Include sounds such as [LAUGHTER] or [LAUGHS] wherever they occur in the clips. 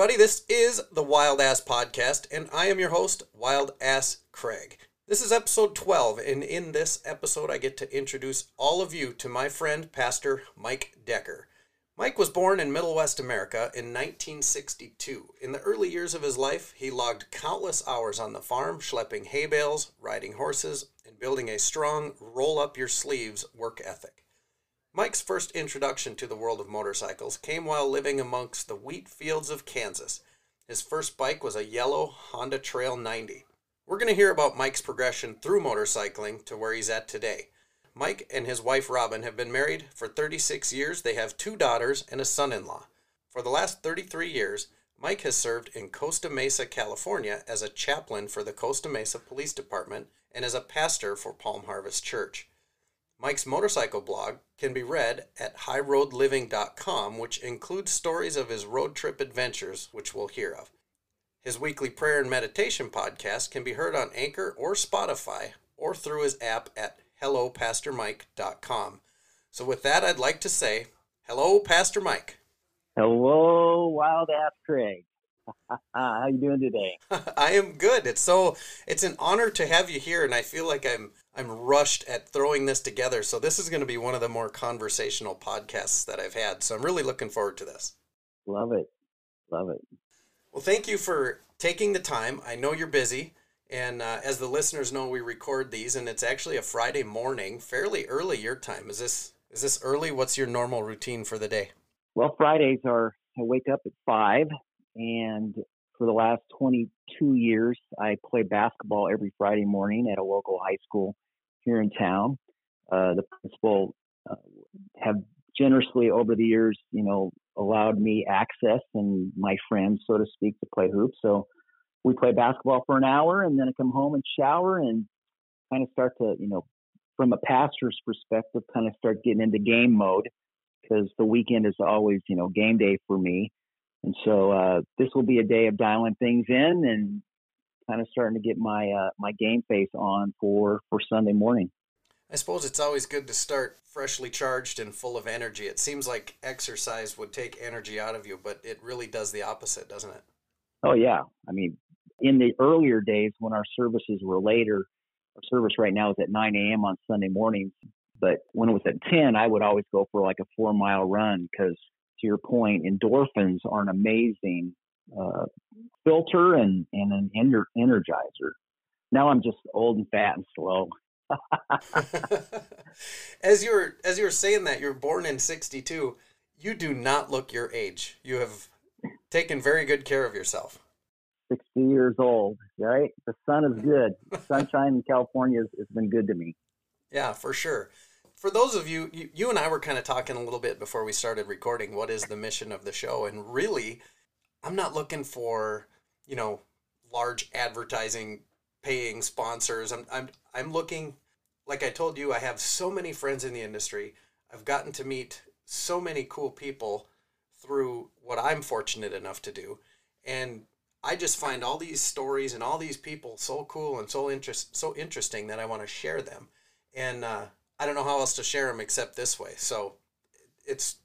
everybody. This is the Wild Ass Podcast, and I am your host, Wild Ass Craig. This is episode 12, and in this episode, I get to introduce all of you to my friend, Pastor Mike Decker. Mike was born in Middle West America in 1962. In the early years of his life, he logged countless hours on the farm, schlepping hay bales, riding horses, and building a strong roll up your sleeves work ethic. Mike's first introduction to the world of motorcycles came while living amongst the wheat fields of Kansas. His first bike was a yellow Honda Trail 90. We're going to hear about Mike's progression through motorcycling to where he's at today. Mike and his wife Robin have been married for 36 years. They have two daughters and a son in law. For the last 33 years, Mike has served in Costa Mesa, California as a chaplain for the Costa Mesa Police Department and as a pastor for Palm Harvest Church. Mike's motorcycle blog can be read at highroadliving.com, which includes stories of his road trip adventures, which we'll hear of. His weekly prayer and meditation podcast can be heard on Anchor or Spotify or through his app at hellopastormike.com. So, with that, I'd like to say, hello, Pastor Mike. Hello, Wild Ass Craig. [LAUGHS] How you doing today? [LAUGHS] I am good. It's so it's an honor to have you here, and I feel like I'm I'm rushed at throwing this together. So this is going to be one of the more conversational podcasts that I've had. So I'm really looking forward to this. Love it. Love it. Well, thank you for taking the time. I know you're busy. And uh, as the listeners know, we record these, and it's actually a Friday morning, fairly early your time. Is this is this early? What's your normal routine for the day? Well, Fridays are I wake up at five, and for the last 22 years, I play basketball every Friday morning at a local high school here in town. Uh, the principal uh, have generously over the years, you know, allowed me access and my friends, so to speak, to play hoops. So we play basketball for an hour, and then I come home and shower and kind of start to, you know, from a pastor's perspective, kind of start getting into game mode because the weekend is always, you know, game day for me. And so uh, this will be a day of dialing things in and kind of starting to get my uh, my game face on for for Sunday morning. I suppose it's always good to start freshly charged and full of energy. It seems like exercise would take energy out of you, but it really does the opposite, doesn't it? Oh yeah. I mean, in the earlier days when our services were later, our service right now is at 9 a.m. on Sunday mornings. But when it was at 10, I would always go for like a four mile run because, to your point, endorphins are an amazing uh, filter and, and an ener- energizer. Now I'm just old and fat and slow. [LAUGHS] [LAUGHS] as you were as you were saying that you're born in 62 you do not look your age. You have taken very good care of yourself. 60 years old right? The sun is [LAUGHS] good. Sunshine in california has, has been good to me. Yeah for sure for those of you, you you and i were kind of talking a little bit before we started recording what is the mission of the show and really I'm not looking for, you know, large advertising paying sponsors. I'm I'm I'm looking like I told you I have so many friends in the industry. I've gotten to meet so many cool people through what I'm fortunate enough to do. And I just find all these stories and all these people so cool and so interest so interesting that I want to share them. And uh, I don't know how else to share them except this way. So it's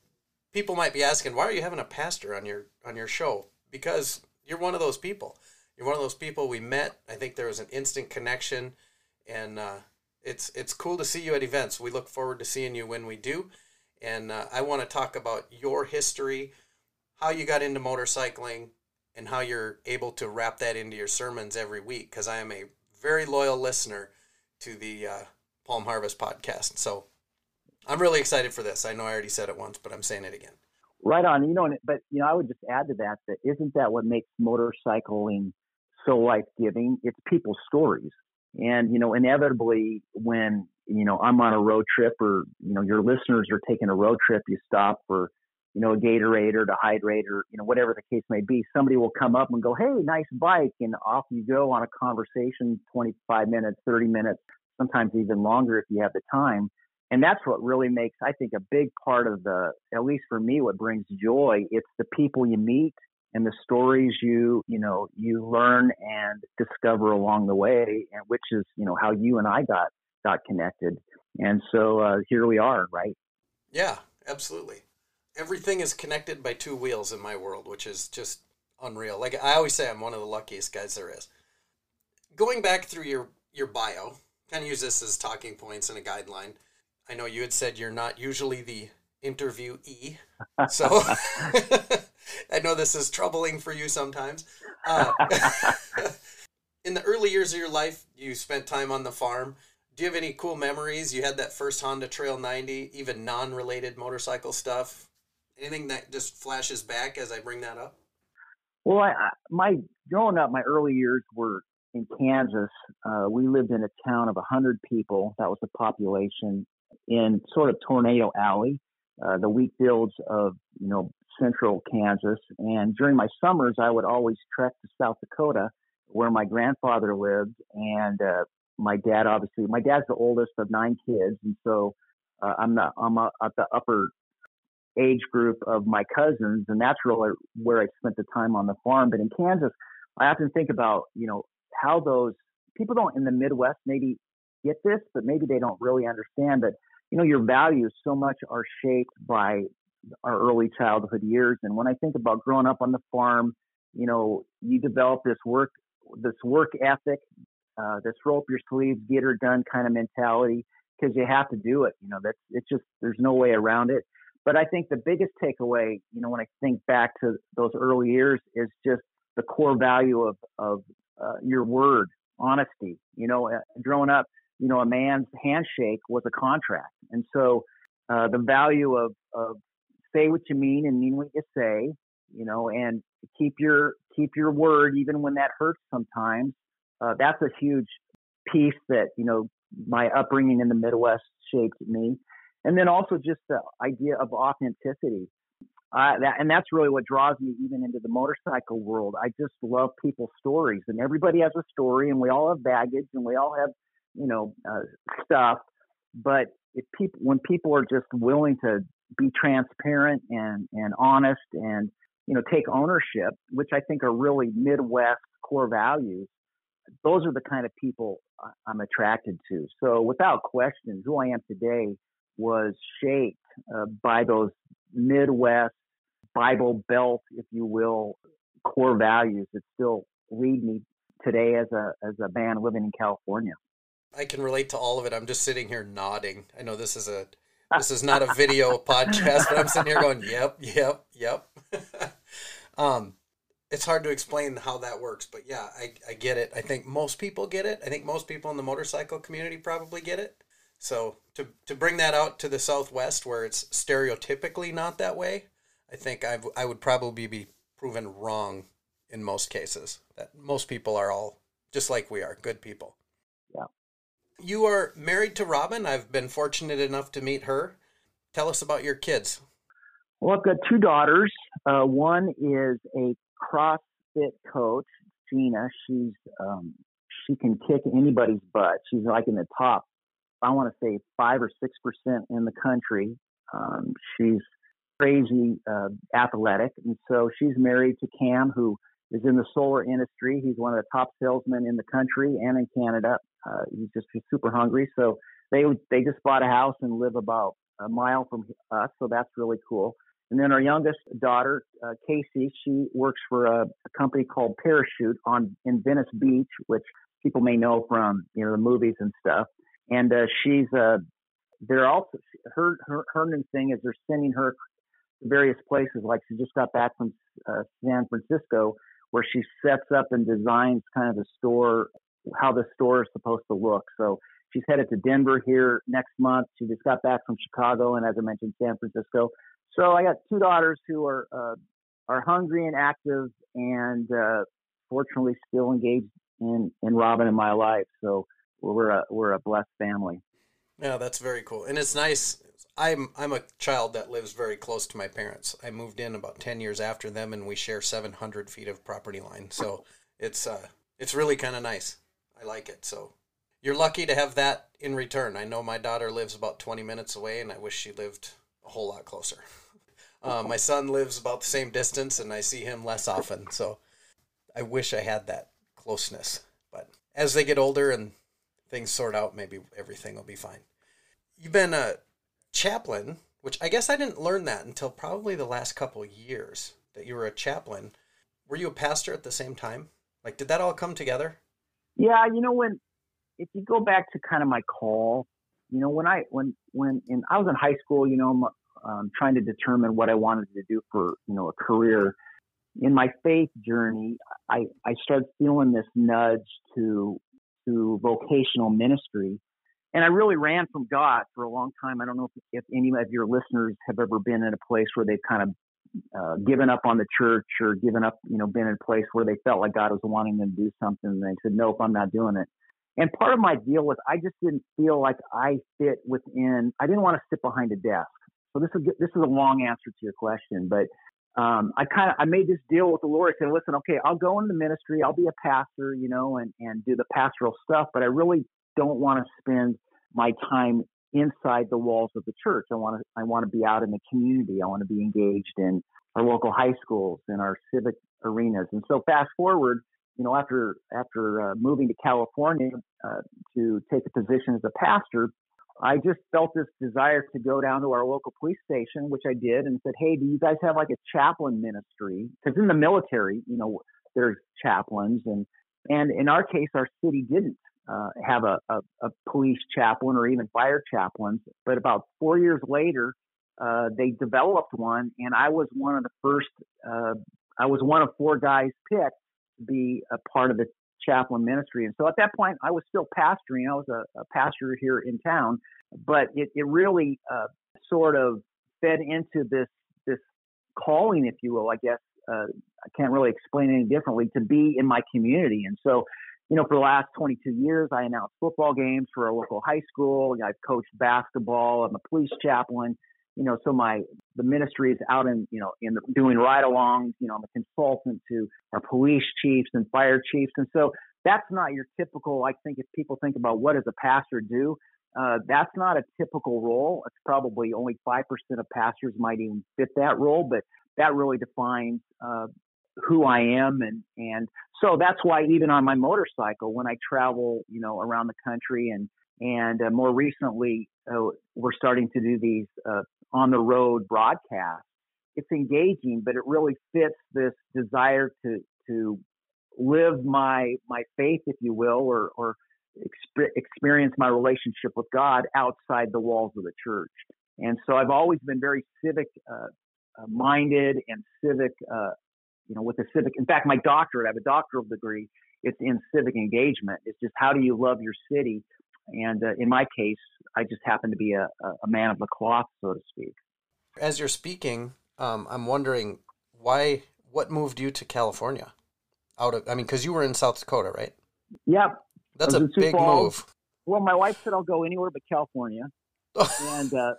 people might be asking, why are you having a pastor on your on your show? Because you're one of those people. You're one of those people we met. I think there was an instant connection, and uh, it's it's cool to see you at events. We look forward to seeing you when we do, and uh, I want to talk about your history, how you got into motorcycling, and how you're able to wrap that into your sermons every week. Because I am a very loyal listener to the uh, Palm Harvest podcast. So I'm really excited for this. I know I already said it once, but I'm saying it again. Right on. You know, but you know, I would just add to that that isn't that what makes motorcycling so life giving? It's people's stories. And, you know, inevitably when, you know, I'm on a road trip or, you know, your listeners are taking a road trip, you stop for, you know, a Gatorade or to hydrate or, you know, whatever the case may be, somebody will come up and go, Hey, nice bike. And off you go on a conversation, 25 minutes, 30 minutes, sometimes even longer if you have the time. And that's what really makes i think a big part of the at least for me what brings joy. It's the people you meet and the stories you you know you learn and discover along the way and which is you know how you and i got got connected. And so uh, here we are right? Yeah absolutely. Everything is connected by two wheels in my world which is just unreal. Like I always say, I'm one of the luckiest guys there is. Going back through your your bio, kind of use this as talking points and a guideline. I know you had said you're not usually the interviewee, so [LAUGHS] [LAUGHS] I know this is troubling for you sometimes. Uh, [LAUGHS] in the early years of your life, you spent time on the farm. Do you have any cool memories? You had that first Honda Trail 90, even non-related motorcycle stuff. Anything that just flashes back as I bring that up? Well, I, my growing up, my early years were in Kansas. Uh, we lived in a town of 100 people. That was the population in sort of Tornado Alley, uh, the wheat fields of you know central Kansas. And during my summers, I would always trek to South Dakota, where my grandfather lived, and uh, my dad. Obviously, my dad's the oldest of nine kids, and so uh, I'm the I'm a, at the upper age group of my cousins, and that's really where I spent the time on the farm. But in Kansas, I often think about you know how those people don't in the Midwest maybe get this, but maybe they don't really understand that you know your values so much are shaped by our early childhood years. And when I think about growing up on the farm, you know, you develop this work this work ethic, uh, this roll up your sleeves, get her done kind of mentality because you have to do it. You know, that's it's just there's no way around it. But I think the biggest takeaway, you know, when I think back to those early years, is just the core value of of uh, your word, honesty. You know, uh, growing up, you know, a man's handshake was a contract, and so uh, the value of of say what you mean and mean what you say. You know, and keep your keep your word even when that hurts sometimes. Uh, that's a huge piece that you know my upbringing in the Midwest shaped me, and then also just the idea of authenticity. That, and that's really what draws me even into the motorcycle world. I just love people's stories, and everybody has a story, and we all have baggage, and we all have, you know, uh, stuff. But if people, when people are just willing to be transparent and and honest, and you know, take ownership, which I think are really Midwest core values, those are the kind of people I'm attracted to. So, without question, who I am today was shaped uh, by those Midwest Bible Belt, if you will, core values that still lead me today as a as a man living in California. I can relate to all of it. I'm just sitting here nodding. I know this is a [LAUGHS] this is not a video podcast, but I'm sitting here going, "Yep, yep, yep." [LAUGHS] um, it's hard to explain how that works, but yeah, I, I get it. I think most people get it. I think most people in the motorcycle community probably get it. So to to bring that out to the Southwest, where it's stereotypically not that way, I think I I would probably be proven wrong in most cases. That most people are all just like we are, good people. Yeah. You are married to Robin. I've been fortunate enough to meet her. Tell us about your kids. Well, I've got two daughters. Uh, one is a CrossFit coach, Gina. She's um, she can kick anybody's butt. She's like in the top. I want to say five or six percent in the country. Um, she's crazy uh, athletic, and so she's married to Cam, who is in the solar industry. He's one of the top salesmen in the country and in Canada. Uh, he's just he's super hungry. So they they just bought a house and live about a mile from us. So that's really cool. And then our youngest daughter, uh, Casey, she works for a, a, company called Parachute on in Venice Beach, which people may know from you know the movies and stuff. And uh, she's uh, they're also her, her her new thing is they're sending her to various places. Like she just got back from uh, San Francisco, where she sets up and designs kind of the store, how the store is supposed to look. So she's headed to Denver here next month. She just got back from Chicago, and as I mentioned, San Francisco. So I got two daughters who are uh, are hungry and active, and uh, fortunately still engaged in in Robin in my life. So we're a we're a blessed family. Yeah, that's very cool, and it's nice. I'm I'm a child that lives very close to my parents. I moved in about ten years after them, and we share 700 feet of property line. So it's uh it's really kind of nice. I like it. So you're lucky to have that in return. I know my daughter lives about 20 minutes away, and I wish she lived a whole lot closer. [LAUGHS] Uh, my son lives about the same distance, and I see him less often. So I wish I had that closeness. But as they get older and things sort out, maybe everything will be fine. You've been a chaplain, which I guess I didn't learn that until probably the last couple years that you were a chaplain. were you a pastor at the same time? Like, did that all come together? Yeah, you know when if you go back to kind of my call, you know when I when when in I was in high school, you know, um, trying to determine what I wanted to do for you know a career. In my faith journey, I I started feeling this nudge to to vocational ministry, and I really ran from God for a long time. I don't know if, if any of your listeners have ever been in a place where they've kind of uh, given up on the church or given up, you know, been in a place where they felt like God was wanting them to do something, and they said, "Nope, I'm not doing it." And part of my deal was I just didn't feel like I fit within. I didn't want to sit behind a desk. So this is this is a long answer to your question, but um, I kind of I made this deal with the Lord. Said, "Listen, okay, I'll go into the ministry. I'll be a pastor, you know, and and do the pastoral stuff, but I really don't want to spend my time inside the walls of the church. I want to I want to be out in the community. I want to be engaged in our local high schools and our civic arenas. And so fast forward, you know, after after uh, moving to California uh, to take a position as a pastor, I just felt this desire to go down to our local police station, which I did, and said, "Hey, do you guys have like a chaplain ministry? Because in the military, you know, there's chaplains, and and in our case, our city didn't uh, have a, a, a, police chaplain or even fire chaplains. But about four years later, uh, they developed one, and I was one of the first. Uh, I was one of four guys picked to be a part of the chaplain ministry. And so at that point, I was still pastoring. I was a, a pastor here in town, but it, it really uh, sort of fed into this this calling, if you will. I guess uh, I can't really explain any differently to be in my community. And so you know, for the last 22 years, I announced football games for a local high school. I've coached basketball. I'm a police chaplain. You know, so my the ministry is out in you know in the, doing ride-alongs. You know, I'm a consultant to our police chiefs and fire chiefs, and so that's not your typical. I think if people think about what does a pastor do, uh, that's not a typical role. It's probably only five percent of pastors might even fit that role, but that really defines uh, who I am and and so that's why even on my motorcycle when I travel you know around the country and and uh, more recently uh, we're starting to do these uh, on the road broadcast, it's engaging but it really fits this desire to to live my my faith if you will or or exp- experience my relationship with God outside the walls of the church and so I've always been very civic uh, uh, minded and civic uh, you know, with the civic. In fact, my doctorate, I have a doctoral degree. It's in civic engagement. It's just how do you love your city? And uh, in my case, I just happen to be a, a man of the cloth, so to speak. As you're speaking, um, I'm wondering why, what moved you to California? Out of, I mean, because you were in South Dakota, right? Yep. That's a big Falls. move. Well, my wife said I'll go anywhere but California, [LAUGHS] and uh,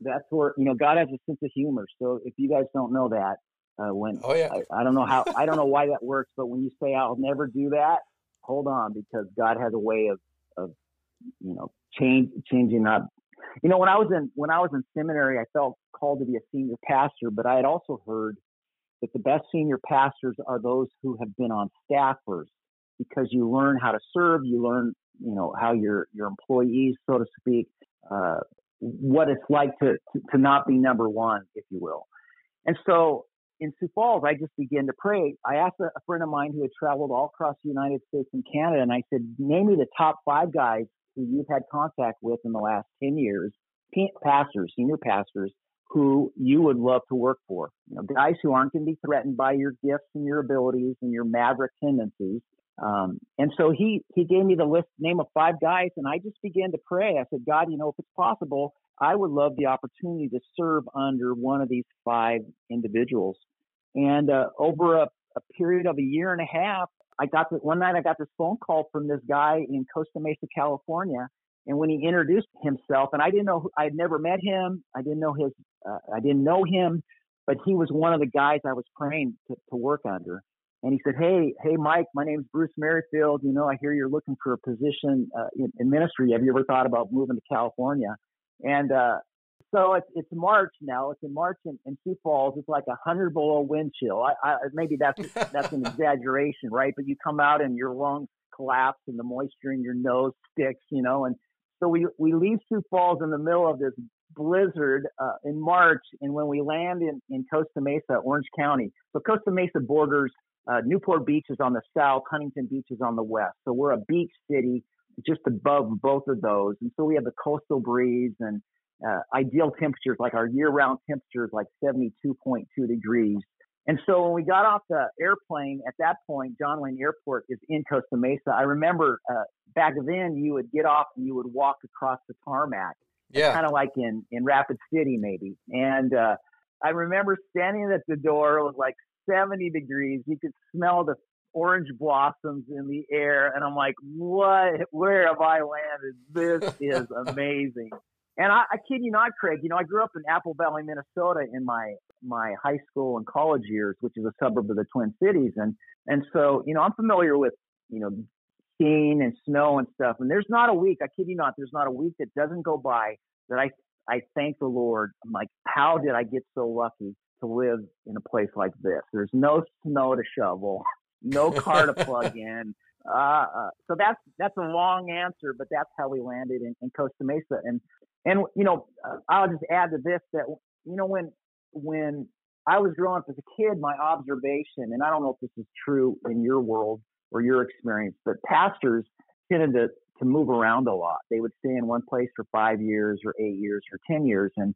that's where you know God has a sense of humor. So if you guys don't know that, uh, when oh yeah, I, I don't know how I don't know why that works, but when you say I'll never do that, hold on because God has a way of of you know change changing up. You know, when I was in when I was in seminary, I felt called to be a senior pastor, but I had also heard that the best senior pastors are those who have been on staff first, because you learn how to serve, you learn you know how your your employees, so to speak, uh, what it's like to, to to not be number one, if you will. And so in Sioux Falls, I just began to pray. I asked a friend of mine who had traveled all across the United States and Canada, and I said, Name me the top five guys who you've had contact with in the last 10 years, pastors, senior pastors, who you would love to work for. You know, guys who aren't going to be threatened by your gifts and your abilities and your maverick tendencies. Um, and so he he gave me the list name of five guys, and I just began to pray. I said, God, you know, if it's possible, I would love the opportunity to serve under one of these five individuals. And uh, over a, a, period of a year and a half, I got the, one night I got this phone call from this guy in Costa Mesa, California. And when he introduced himself, and I didn't know, I had never met him. I didn't know his, uh, I didn't know him, but he was one of the guys I was praying to, to work under. And he said, "Hey, hey, Mike, my name's Bruce Merrifield. You know, I hear you're looking for a position uh, in, in ministry. Have you ever thought about moving to California?" And uh, so it's it's March now. It's in March in, in Sioux Falls. It's like a hundred below wind chill. I, I, maybe that's that's an [LAUGHS] exaggeration, right? But you come out and your lungs collapse and the moisture in your nose sticks, you know. And so we we leave Sioux Falls in the middle of this blizzard uh, in March, and when we land in, in Costa Mesa, Orange County. So Costa Mesa borders uh, Newport Beach is on the south, Huntington Beach is on the west. So we're a beach city just above both of those, and so we have the coastal breeze and uh, ideal temperatures, like our year-round temperatures, like 72.2 degrees. And so when we got off the airplane at that point, John Wayne Airport is in Costa Mesa. I remember uh, back then you would get off and you would walk across the tarmac, Yeah. kind of like in in Rapid City maybe. And uh, I remember standing at the door. It was like 70 degrees. You could smell the orange blossoms in the air, and I'm like, what? Where have I landed? This is [LAUGHS] amazing. And I, I kid you not, Craig. You know, I grew up in Apple Valley, Minnesota, in my my high school and college years, which is a suburb of the Twin Cities, and and so you know, I'm familiar with you know skiing and snow and stuff. And there's not a week, I kid you not, there's not a week that doesn't go by that I I thank the Lord. I'm like, how did I get so lucky to live in a place like this? There's no snow to shovel, no car to plug [LAUGHS] in. Uh, uh, so that's that's a long answer, but that's how we landed in, in Costa Mesa. And and you know, I'll just add to this that you know when when I was growing up as a kid, my observation, and I don't know if this is true in your world or your experience, but pastors tended to to move around a lot. They would stay in one place for five years or eight years or ten years, and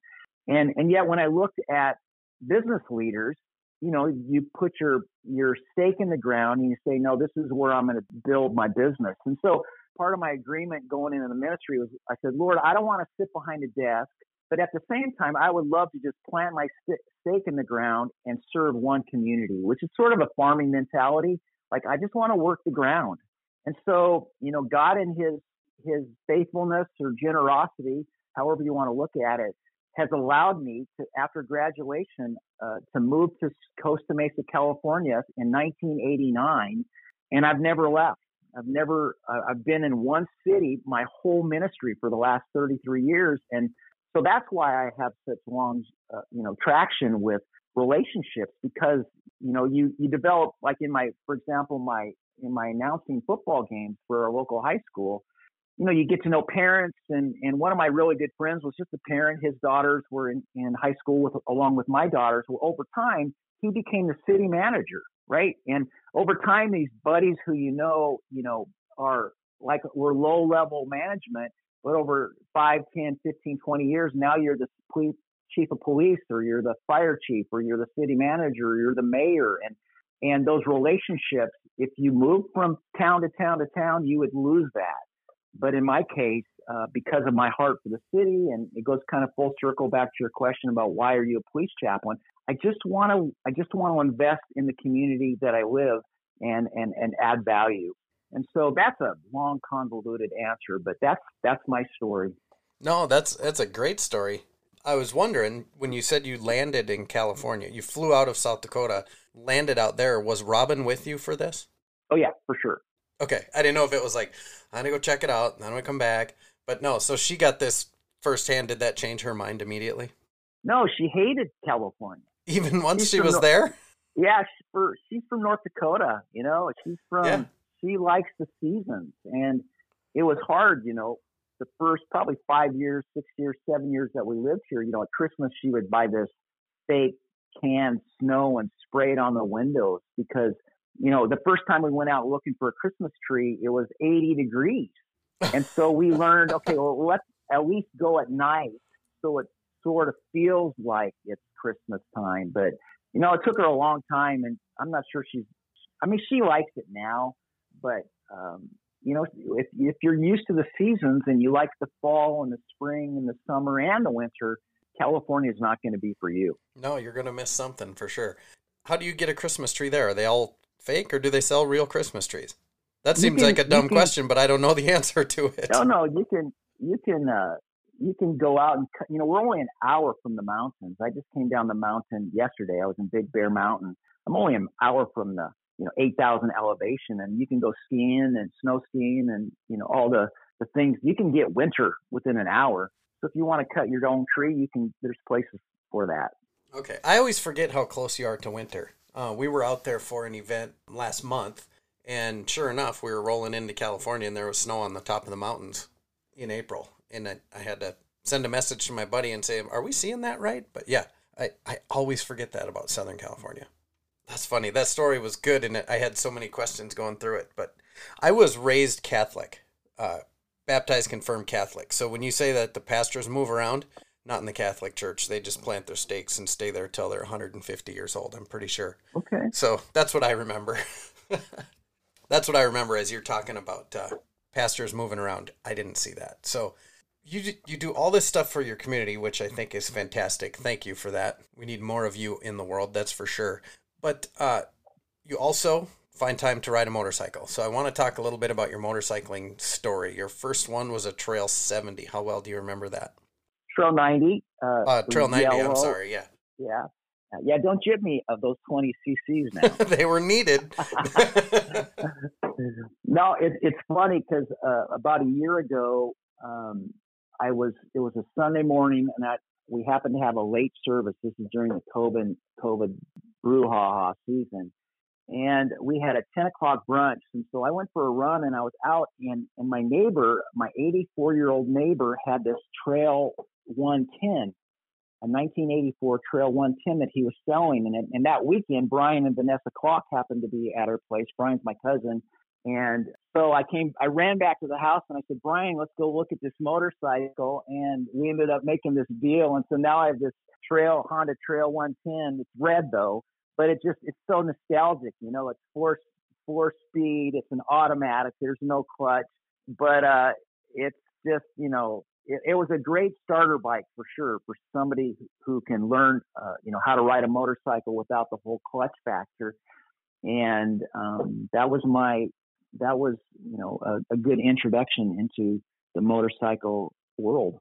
and and yet when I looked at business leaders, you know, you put your your stake in the ground and you say, no, this is where I'm going to build my business. And so part of my agreement going into the ministry was, I said, Lord, I don't want to sit behind a desk, but at the same time, I would love to just plant my st- stake in the ground and serve one community, which is sort of a farming mentality. Like I just want to work the ground. And so, you know, God in his his faithfulness or generosity, however you want to look at it, has allowed me to, after graduation, uh, to move to Costa Mesa, California in 1989, and I've never left. I've never, uh, I've been in one city my whole ministry for the last 33 years, and so that's why I have such long, uh, you know, traction with relationships because you know you you develop like in my, for example, my in my announcing football games for a local high school you know, you get to know parents, and and one of my really good friends was just a parent. His daughters were in, in high school with along with my daughters. Well, over time, he became the city manager, right? And over time, these buddies who you know, you know, are like we're low level management, but over 5, 10, 15, 20 years, now you're the police, chief of police, or you're the fire chief, or you're the city manager, or you're the mayor, and and those relationships, if you move from town to town to town, you would lose that. But in my case, uh, because of my heart for the city, and it goes kind of full circle back to your question about why are you a police chaplain? I just want to I just want to invest in the community that I live and and and add value. And so that's a long convoluted answer, but that's that's my story. No, that's that's a great story. I was wondering when you said you landed in California, you flew out of South Dakota, landed out there. Was Robin with you for this? Oh yeah, for sure. Okay, I didn't know if it was like I'm gonna go check it out, and then I'm gonna come back. But no, so she got this firsthand. Did that change her mind immediately? No, she hated California. Even once She's she was the- there? Yeah, she, for, she's from North Dakota. You know, she's from. Yeah. She likes the seasons, and it was hard. You know, the first probably five years, six years, seven years that we lived here. You know, at Christmas she would buy this fake canned snow and spray it on the windows because you know the first time we went out looking for a Christmas tree, it was 80 degrees, and so we [LAUGHS] learned. Okay, well let's at least go at night so it sort of feels like it's Christmas time, but you know, it took her a long time, and I'm not sure she's. I mean, she likes it now, but um, you know, if if you're used to the seasons and you like the fall and the spring and the summer and the winter, California is not going to be for you. No, you're gonna miss something for sure. How do you get a Christmas tree there? Are they all fake, or do they sell real Christmas trees? That seems can- like a dumb can- question, but I don't know the [LAUGHS] answer to it. No, no, you can you can uh, you can go out and cut- you know we're only an hour from the mountains. I just came down the mountain yesterday. I was in Big Bear Mountain. I'm only an hour from the you know 8,000 elevation, and you can go skiing and snow skiing and you know all the the things you can get winter within an hour. So if you want to cut your own tree, you can. There's places for that. Okay. I always forget how close you are to winter. Uh, we were out there for an event last month, and sure enough, we were rolling into California, and there was snow on the top of the mountains in April. And I, I had to send a message to my buddy and say, "Are we seeing that right?" But yeah, I I always forget that about Southern California. That's funny. That story was good, and I had so many questions going through it. But I was raised Catholic, uh, baptized, confirmed Catholic. So when you say that the pastors move around, not in the Catholic Church. They just plant their stakes and stay there till they're 150 years old. I'm pretty sure. Okay. So that's what I remember. [LAUGHS] that's what I remember as you're talking about uh, pastors moving around. I didn't see that. So you you do all this stuff for your community, which I think is fantastic. Thank you for that. We need more of you in the world. That's for sure. But uh, you also find time to ride a motorcycle. So I want to talk a little bit about your motorcycling story. Your first one was a Trail 70. How well do you remember that? Trail 90. Uh, uh Trail 90, yellow. I'm sorry, yeah. Yeah. Yeah, don't jib me of those 20 cc's now. [LAUGHS] they were needed. [LAUGHS] no, it, it's funny because uh, about a year ago, um, I was it was a Sunday morning, and I, we happened to have a late service. This is during the COVID COVID brouhaha season, and we had a 10 o'clock brunch. And so I went for a run, and I was out, and and my neighbor, my 84 year old neighbor, had this Trail 110, a 1984 Trail 110 that he was selling. And, and that weekend, Brian and Vanessa Clock happened to be at her place. Brian's my cousin. And so I came, I ran back to the house and I said, Brian, let's go look at this motorcycle. And we ended up making this deal. And so now I have this Trail, Honda Trail 110. It's red though, but it just, it's so nostalgic. You know, it's four, four speed. It's an automatic. There's no clutch, but, uh, it's just, you know, it, it, was a great starter bike for sure for somebody who can learn, uh, you know, how to ride a motorcycle without the whole clutch factor. And um, that was my, that was, you know, a, a good introduction into the motorcycle world.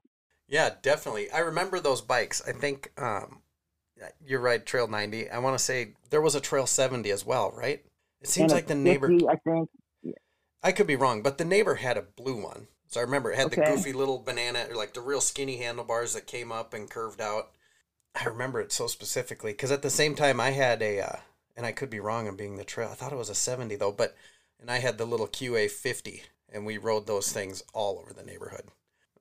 Yeah, definitely. I remember those bikes. I think um, you're right. Trail 90. I want to say there was a Trail 70 as well, right? It seems like the 50, neighbor. I think. Yeah. I could be wrong, but the neighbor had a blue one. So I remember it had okay. the goofy little banana, or like the real skinny handlebars that came up and curved out. I remember it so specifically because at the same time I had a, uh, and I could be wrong on being the trail. I thought it was a 70 though, but, and I had the little QA 50 and we rode those things all over the neighborhood.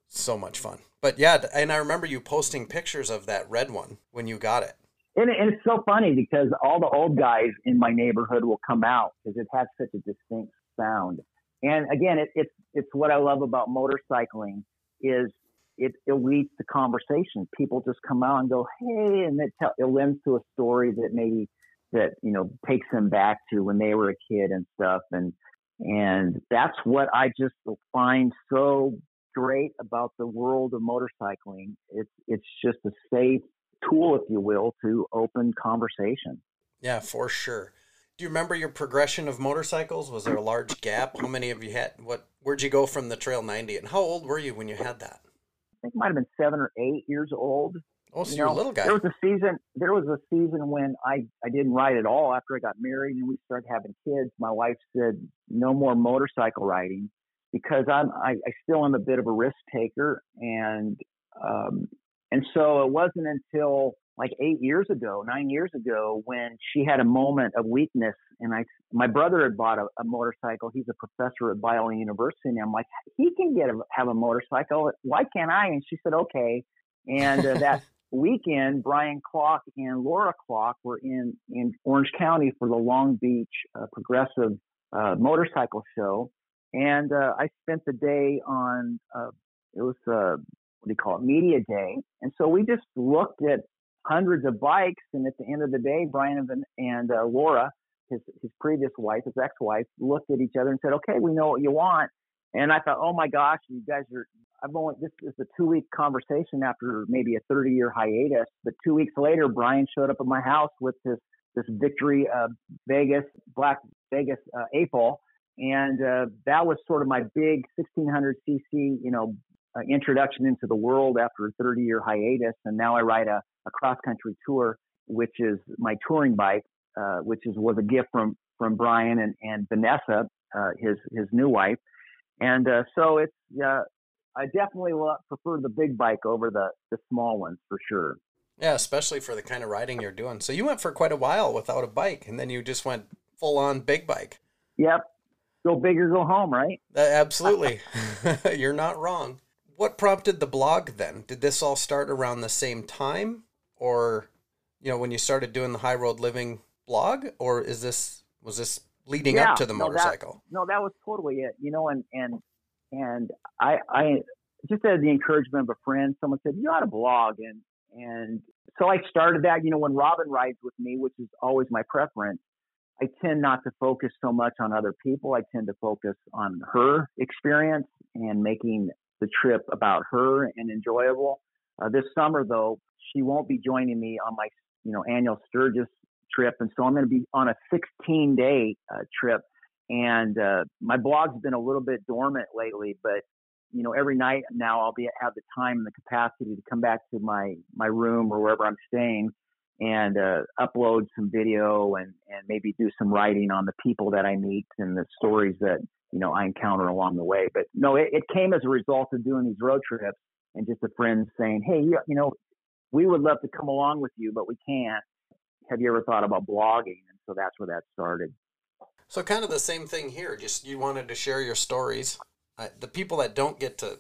So much fun. But yeah, and I remember you posting pictures of that red one when you got it. And, and it's so funny because all the old guys in my neighborhood will come out because it has such a distinct sound. And again, it, it's it's what I love about motorcycling is it, it leads to conversation. People just come out and go, "Hey," and it, tell, it lends to a story that maybe that you know takes them back to when they were a kid and stuff. And and that's what I just find so great about the world of motorcycling. It's it's just a safe tool, if you will, to open conversation. Yeah, for sure. Do you remember your progression of motorcycles? Was there a large gap? How many of you had? What? Where'd you go from the Trail 90? And how old were you when you had that? I think it might have been seven or eight years old. Oh, so you you're a little guy. There was a season. There was a season when I I didn't ride at all after I got married and we started having kids. My wife said no more motorcycle riding because I'm I, I still am a bit of a risk taker and um and so it wasn't until like eight years ago, nine years ago, when she had a moment of weakness, and I, my brother had bought a, a motorcycle. He's a professor at Biola University, and I'm like, he can get a, have a motorcycle. Why can't I? And she said, okay. And uh, that [LAUGHS] weekend, Brian Clock and Laura Clock were in in Orange County for the Long Beach uh, Progressive uh, Motorcycle Show, and uh, I spent the day on. Uh, it was uh, what do you call it? Media day, and so we just looked at hundreds of bikes. And at the end of the day, Brian and, and uh, Laura, his, his previous wife, his ex-wife, looked at each other and said, okay, we know what you want. And I thought, oh my gosh, you guys are, I've only, this is a two week conversation after maybe a 30 year hiatus. But two weeks later, Brian showed up at my house with this, this victory, uh, Vegas, Black Vegas, uh, 8-Ball. And, uh, that was sort of my big 1600 cc, you know, uh, introduction into the world after a 30 year hiatus. And now I ride a, a cross country tour, which is my touring bike, uh, which is was a gift from from Brian and and Vanessa, uh, his his new wife, and uh, so it's uh, I definitely prefer the big bike over the the small ones for sure. Yeah, especially for the kind of riding you're doing. So you went for quite a while without a bike, and then you just went full on big bike. Yep, go big or go home, right? Uh, absolutely, [LAUGHS] you're not wrong what prompted the blog then? Did this all start around the same time or you know when you started doing the high road living blog or is this was this leading yeah, up to the no, motorcycle? That, no, that was totally it. You know, and and and I I just as the encouragement of a friend, someone said you ought to blog, and and so I started that. You know, when Robin rides with me, which is always my preference, I tend not to focus so much on other people. I tend to focus on her experience and making the trip about her and enjoyable. Uh, this summer, though, she won't be joining me on my you know annual Sturgis trip, and so I'm going to be on a 16 day uh, trip. And uh, my blog's been a little bit dormant lately, but you know every night now I'll be have the time and the capacity to come back to my my room or wherever I'm staying and uh, upload some video and and maybe do some writing on the people that I meet and the stories that you know I encounter along the way. But no, it, it came as a result of doing these road trips and just a friend saying, "Hey, you, you know, we would love to come along with you, but we can't. Have you ever thought about blogging?" And so that's where that started. So kind of the same thing here. Just you wanted to share your stories. Uh, the people that don't get to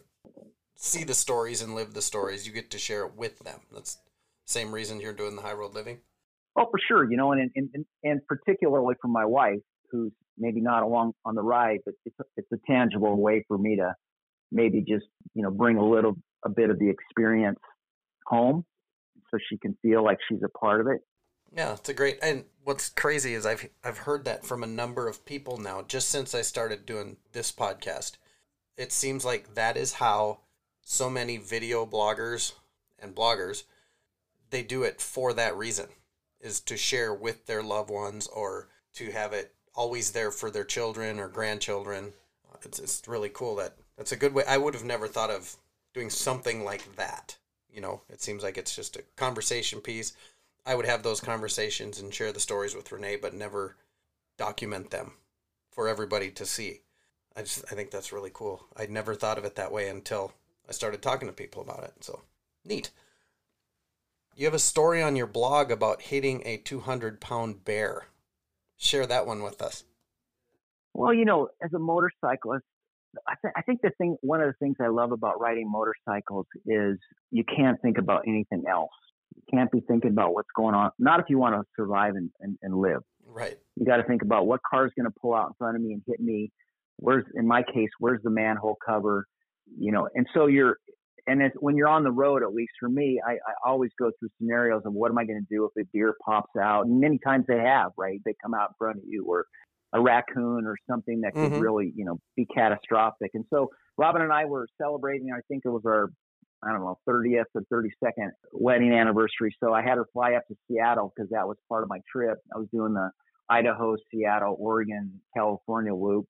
see the stories and live the stories, you get to share it with them. That's same reason you're doing the high road living. Oh, for sure. You know, and and and, and particularly for my wife, who's maybe not along on the ride, but it's a, it's a tangible way for me to maybe just you know bring a little a bit of the experience home, so she can feel like she's a part of it. Yeah, it's a great. And what's crazy is I've I've heard that from a number of people now. Just since I started doing this podcast, it seems like that is how so many video bloggers and bloggers they do it for that reason is to share with their loved ones or to have it always there for their children or grandchildren. It's, it's really cool that that's a good way. I would have never thought of doing something like that. You know, it seems like it's just a conversation piece. I would have those conversations and share the stories with Renee, but never document them for everybody to see. I just I think that's really cool. I'd never thought of it that way until I started talking to people about it. So neat. You have a story on your blog about hitting a 200 pound bear. Share that one with us. Well, you know, as a motorcyclist, I, th- I think the thing, one of the things I love about riding motorcycles is you can't think about anything else. You can't be thinking about what's going on. Not if you want to survive and, and, and live. Right. You got to think about what car's going to pull out in front of me and hit me. Where's, in my case, where's the manhole cover? You know, and so you're, and it's, when you're on the road, at least for me, I, I always go through scenarios of what am I going to do if a deer pops out? And many times they have, right? They come out in front of you, or a raccoon, or something that could Mhm. really, you know, be catastrophic. And so Robin and I were celebrating. I think it was our, I don't know, 30th or 32nd wedding anniversary. So I had her fly up to Seattle because that was part of my trip. I was doing the Idaho, Seattle, Oregon, California loop.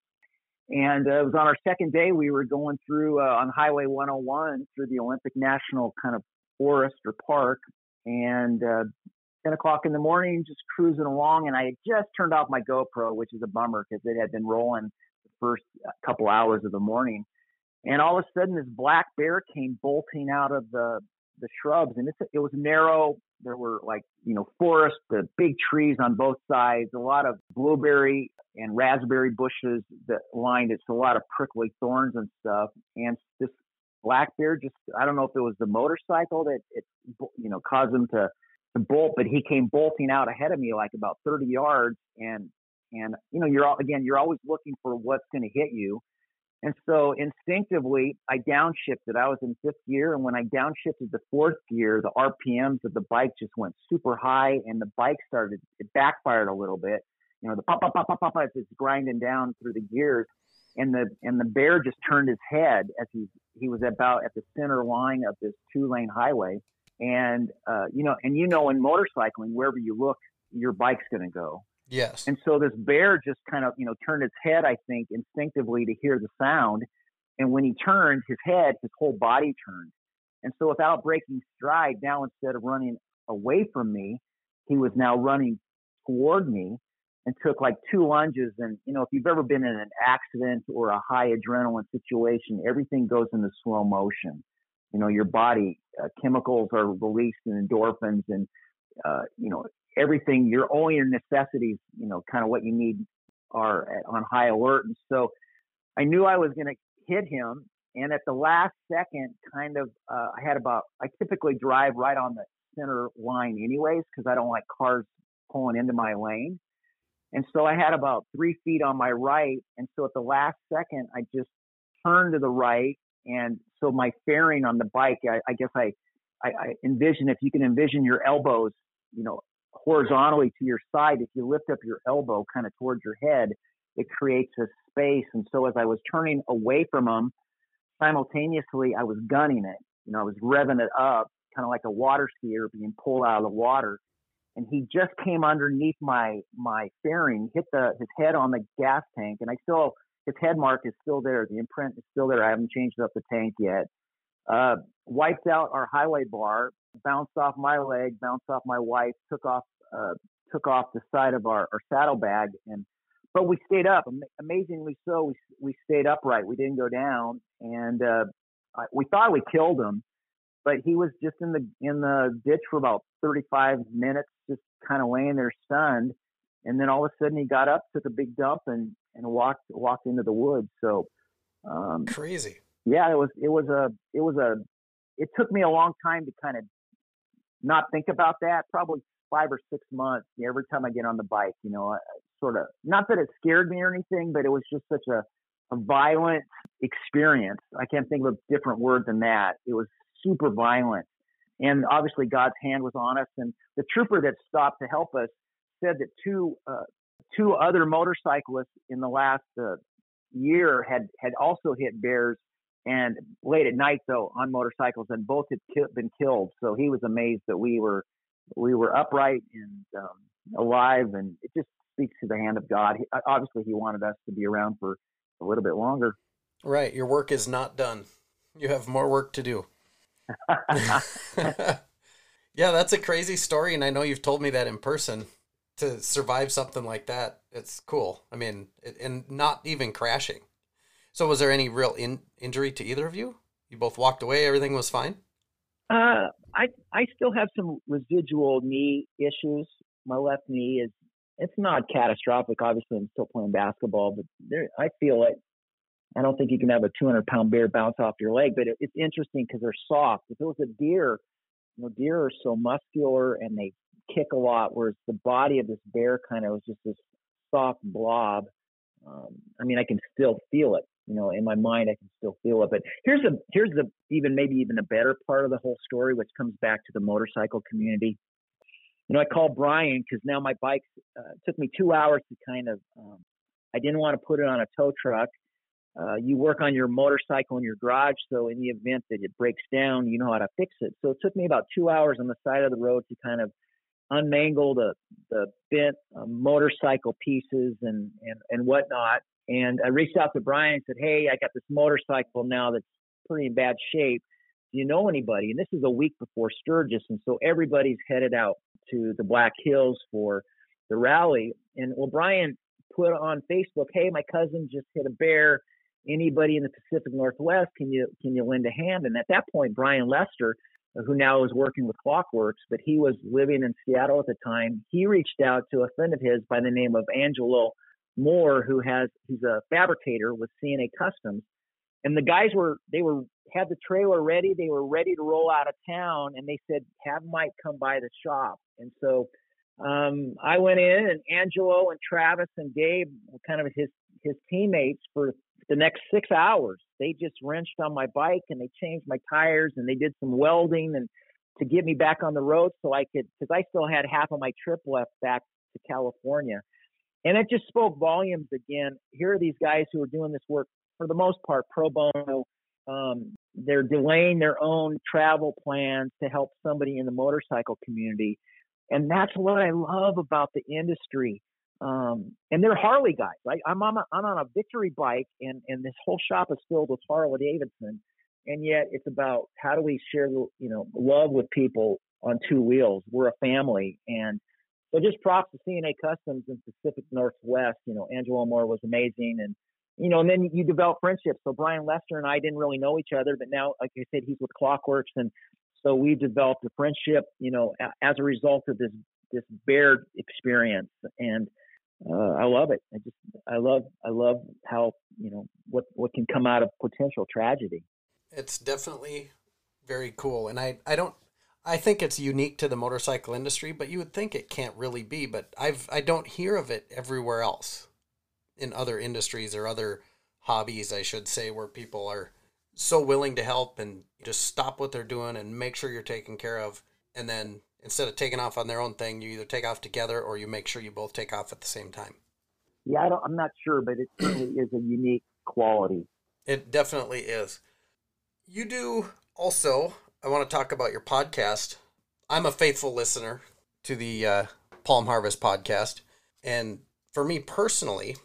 And uh, it was on our second day. We were going through uh, on Highway 101 through the Olympic National kind of forest or park, and uh, 10 o'clock in the morning, just cruising along. And I had just turned off my GoPro, which is a bummer because it had been rolling the first uh, couple hours of the morning. And all of a sudden, this black bear came bolting out of the the shrubs, and it's, it was narrow. There were like you know forest, the big trees on both sides, a lot of blueberry and raspberry bushes that lined it. So a lot of prickly thorns and stuff. And this black bear just I don't know if it was the motorcycle that it you know caused him to to bolt, but he came bolting out ahead of me like about 30 yards, and and you know you're all again you're always looking for what's going to hit you. And so instinctively, I downshifted. I was in fifth gear, and when I downshifted to fourth gear, the RPMs of the bike just went super high, and the bike started it backfired a little bit. You know, the pop, pop, pop, pop, pop, as it's grinding down through the gears, and the and the bear just turned his head as he he was about at the center line of this two lane highway, and uh, you know, and you know, in motorcycling, wherever you look, your bike's going to go. Yes. And so this bear just kind of, you know, turned its head, I think, instinctively to hear the sound. And when he turned his head, his whole body turned. And so without breaking stride, now instead of running away from me, he was now running toward me and took like two lunges. And, you know, if you've ever been in an accident or a high adrenaline situation, everything goes into slow motion. You know, your body uh, chemicals are released and endorphins and, uh, you know, everything, your only necessities, you know, kind of what you need are at, on high alert. And so I knew I was going to hit him. and at the last second, kind of, uh, I had about, I typically drive right on the center line anyways, because I don't like cars pulling into my lane. And so I had about three feet on my right. And so at the last second, I just turned to the right. And so my fairing on the bike, I, I guess I, I, I envision if you can envision your elbows, you know, horizontally to your side, if you lift up your elbow kind of towards your head, it creates a space. And so as I was turning away from them, simultaneously I was gunning it. You know, I was revving it up, kind of like a water skier being pulled out of the water. And he just came underneath my my fairing, hit the his head on the gas tank, and I still his head mark is still there. The imprint is still there. I haven't changed up the tank yet. Uh, wiped out our highway bar, bounced off my leg, bounced off my wife, took off uh, took off the side of our, our saddlebag, and but we stayed up. Amazingly so, we we stayed upright. We didn't go down, and uh, we thought we killed him, but he was just in the in the ditch for about 35 minutes, just kind of laying there stunned. And then all of a sudden, he got up, took a big dump, and and walked walked into the woods. So um, crazy. Yeah, it was it was a it was a it took me a long time to kind of not think about that. Probably five or six months. Every time I get on the bike, you know, I, sort of not that it scared me or anything, but it was just such a, a violent experience. I can't think of a different word than that. It was super violent. And obviously God's hand was on us. And the trooper that stopped to help us said that two, uh, two other motorcyclists in the last uh, year had, had also hit bears and late at night though on motorcycles and both had ki- been killed. So he was amazed that we were, we were upright and um, alive. And it just speaks to the hand of God. He, obviously, He wanted us to be around for a little bit longer. Right. Your work is not done. You have more work to do. [LAUGHS] [LAUGHS] yeah, that's a crazy story. And I know you've told me that in person. To survive something like that, it's cool. I mean, it, and not even crashing. So, was there any real in, injury to either of you? You both walked away. Everything was fine. Uh, I I still have some residual knee issues. My left knee is it's not catastrophic. Obviously, I'm still playing basketball, but there, I feel it. I don't think you can have a 200 pound bear bounce off your leg, but it, it's interesting because they're soft. If it was a deer, you know, deer are so muscular and they kick a lot, whereas the body of this bear kind of was just this soft blob. Um, I mean, I can still feel it. You know, in my mind, I can still feel it. But here's the here's the even maybe even a better part of the whole story, which comes back to the motorcycle community you know, I called Brian because now my bike uh, took me two hours to kind of. Um, I didn't want to put it on a tow truck. Uh, you work on your motorcycle in your garage, so in the event that it breaks down, you know how to fix it. So it took me about two hours on the side of the road to kind of unmangle the the bent uh, motorcycle pieces and and and whatnot. And I reached out to Brian and said, "Hey, I got this motorcycle now that's pretty in bad shape. Do you know anybody?" And this is a week before Sturgis, and so everybody's headed out to the Black Hills for the rally. And well, Brian put on Facebook, "Hey, my cousin just hit a bear. Anybody in the Pacific Northwest, can you can you lend a hand?" And at that point, Brian Lester, who now is working with Klock Werks, but he was living in Seattle at the time, he reached out to a friend of his by the name of Angelo Moore, who has he's a fabricator with CNA Customs, and the guys were they were had the trailer ready. They were ready to roll out of town, and they said, "Have Mike come by the shop." And so um, I went in, and Angelo and Travis and Gabe were kind of his his teammates for the next six hours. They just wrenched on my bike and they changed my tires and they did some welding and to get me back on the road so I could because I still had half of my trip left back to California. And it just spoke volumes again. Here are these guys who are doing this work for the most part pro bono. Um, they're delaying their own travel plans to help somebody in the motorcycle community. And that's what I love about the industry. Um, and they're Harley guys. Right? I'm on a, I'm on a victory bike, and and this whole shop is filled with Harley Davidson. And yet, it's about how do we share the you know love with people on two wheels. We're a family, and so just props to CNA Customs in Pacific Northwest. You know, Angelo Moore was amazing, and you know, and then you develop friendships. So Brian Lester and I didn't really know each other, but now, like I said, he's with Klock Werks, and so we developed a friendship. You know, as a result of this this bear experience, and uh, I love it. I just I love I love how you know what what can come out of potential tragedy. It's definitely very cool, and I I don't I think it's unique to the motorcycle industry, but you would think it can't really be. But I've I don't hear of it everywhere else in other industries or other hobbies, I should say, where people are so willing to help and just stop what they're doing and make sure you're taken care of, and then instead of taking off on their own thing, you either take off together or you make sure you both take off at the same time. Yeah, I don't, I'm not sure, but it certainly is a unique quality. It definitely is. You do also, I want to talk about your podcast. I'm a faithful listener to the uh, Palm Harvest podcast. And for me personally,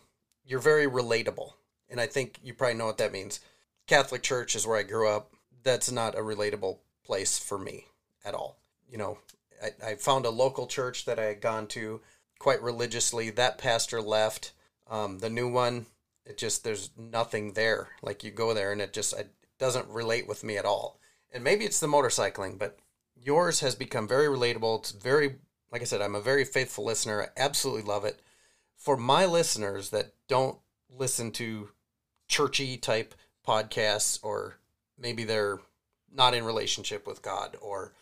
you're very relatable. And I think you probably know what that means. Catholic Church is where I grew up. That's not a relatable place for me at all. You know, I, I found a local church that I had gone to quite religiously. That pastor left. Um, the new one, it just there's nothing there. Like you go there and it just it doesn't relate with me at all. And maybe it's the motorcycling, but yours has become very relatable. It's very like I said, I'm a very faithful listener. I absolutely love it. For my listeners that don't listen to churchy type podcasts or maybe they're not in relationship with God or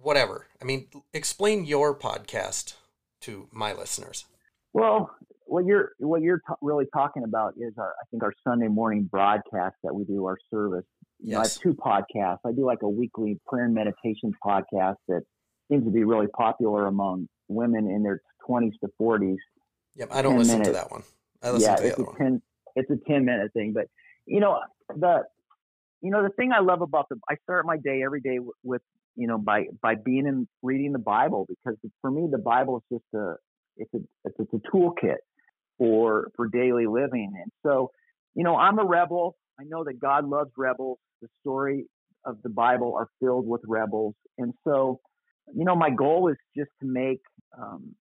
whatever. I mean, explain your podcast to my listeners. Well, what you're what you're t- really talking about is our I think our Sunday morning broadcast that we do our service. You yes. know, I have two podcasts. I do like a weekly prayer and meditation podcast that seems to be really popular among women in their 20s to 40s. Yep, I don't listen minutes. to that one. I listen yeah, to the it's other a 10 it's a 10 minute thing, but you know the you know the thing I love about the I start my day every day with, with you know, by by being in reading the Bible because for me the Bible is just a it's a it's a toolkit for for daily living. And so, you know, I'm a rebel. I know that God loves rebels. The story of the Bible are filled with rebels, and so, you know, my goal is just to make um,